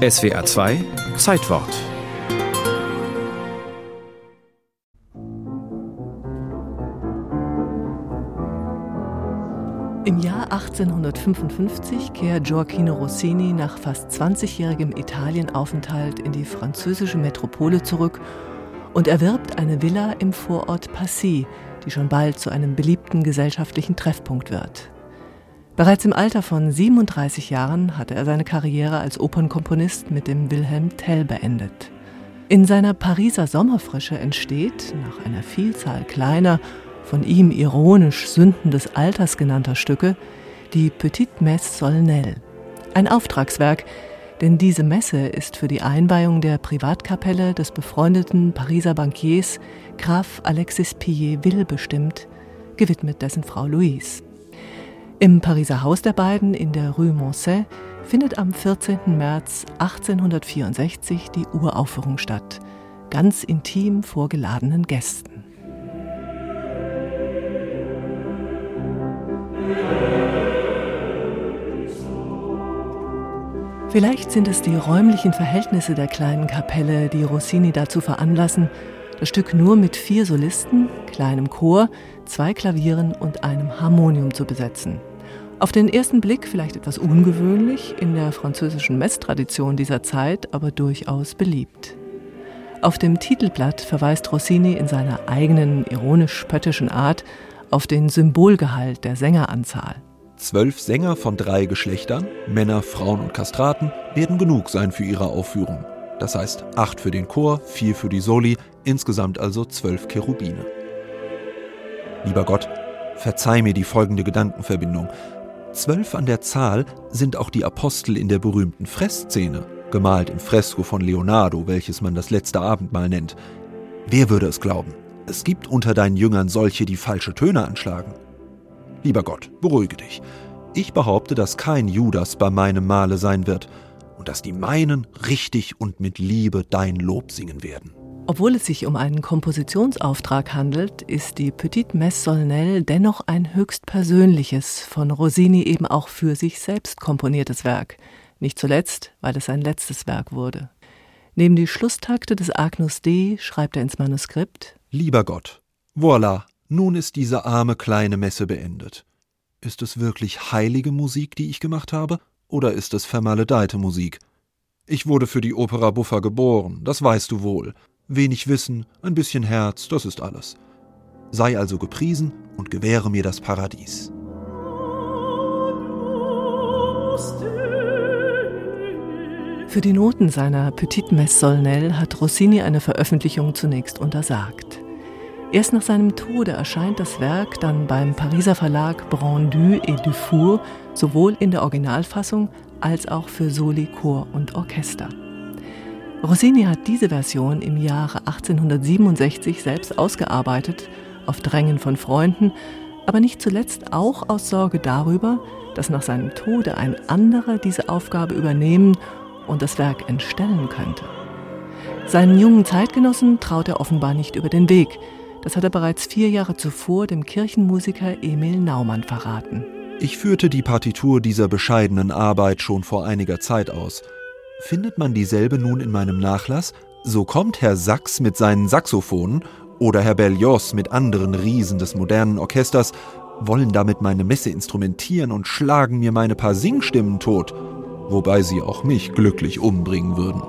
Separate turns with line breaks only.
SWR 2 Zeitwort
Im Jahr 1855 kehrt Gioacchino Rossini nach fast 20-jährigem Italienaufenthalt in die französische Metropole zurück und erwirbt eine Villa im Vorort Passy, die schon bald zu einem beliebten gesellschaftlichen Treffpunkt wird. Bereits im Alter von 37 Jahren hatte er seine Karriere als Opernkomponist mit dem Wilhelm Tell beendet. In seiner Pariser Sommerfrische entsteht, nach einer Vielzahl kleiner, von ihm ironisch Sünden des Alters genannter Stücke, die Petite Messe Solennelle. Ein Auftragswerk, denn diese Messe ist für die Einweihung der Privatkapelle des befreundeten Pariser Bankiers Graf Alexis Pillet-Will bestimmt, gewidmet dessen Frau Louise. Im Pariser Haus der beiden in der Rue Moncey findet am 14. März 1864 die Uraufführung statt, ganz intim vor geladenen Gästen. Vielleicht sind es die räumlichen Verhältnisse der kleinen Kapelle, die Rossini dazu veranlassen, das Stück nur mit vier Solisten, kleinem Chor, zwei Klavieren und einem Harmonium zu besetzen. Auf den ersten Blick vielleicht etwas ungewöhnlich, in der französischen Messtradition dieser Zeit aber durchaus beliebt. Auf dem Titelblatt verweist Rossini in seiner eigenen ironisch-spöttischen Art auf den Symbolgehalt der Sängeranzahl.
Zwölf Sänger von drei Geschlechtern, Männer, Frauen und Kastraten, werden genug sein für ihre Aufführung. Das heißt acht für den Chor, vier für die Soli, insgesamt also zwölf Cherubine. Lieber Gott, verzeih mir die folgende Gedankenverbindung. Zwölf an der Zahl sind auch die Apostel in der berühmten Fressszene, gemalt im Fresko von Leonardo, welches man das letzte Abendmahl nennt. Wer würde es glauben? Es gibt unter deinen Jüngern solche, die falsche Töne anschlagen. Lieber Gott, beruhige dich. Ich behaupte, dass kein Judas bei meinem Male sein wird und dass die meinen richtig und mit Liebe dein Lob singen werden.
Obwohl es sich um einen Kompositionsauftrag handelt, ist die Petite Messe Solennelle dennoch ein höchst persönliches, von Rossini eben auch für sich selbst komponiertes Werk. Nicht zuletzt, weil es sein letztes Werk wurde. Neben die Schlusstakte des Agnus Dei schreibt er ins Manuskript:
Lieber Gott, voilà, nun ist diese arme kleine Messe beendet. Ist es wirklich heilige Musik, die ich gemacht habe, oder ist es vermaledeite Musik? Ich wurde für die Opera Buffa geboren, das weißt du wohl. Wenig Wissen, ein bisschen Herz, das ist alles. Sei also gepriesen und gewähre mir das Paradies.
Für die Noten seiner Petite Messe Solennelle hat Rossini eine Veröffentlichung zunächst untersagt. Erst nach seinem Tode erscheint das Werk dann beim Pariser Verlag Brandu et Dufour sowohl in der Originalfassung als auch für Soli, Chor und Orchester. Rossini hat diese Version im Jahre 1867 selbst ausgearbeitet, auf Drängen von Freunden, aber nicht zuletzt auch aus Sorge darüber, dass nach seinem Tode ein anderer diese Aufgabe übernehmen und das Werk entstellen könnte. Seinen jungen Zeitgenossen traut er offenbar nicht über den Weg. Das hat er bereits vier Jahre zuvor dem Kirchenmusiker Emil Naumann verraten.
Ich führte die Partitur dieser bescheidenen Arbeit schon vor einiger Zeit aus – Findet man dieselbe nun in meinem Nachlass, so kommt Herr Sachs mit seinen Saxophonen oder Herr Berlioz mit anderen Riesen des modernen Orchesters, wollen damit meine Messe instrumentieren und schlagen mir meine paar Singstimmen tot, wobei sie auch mich glücklich umbringen würden.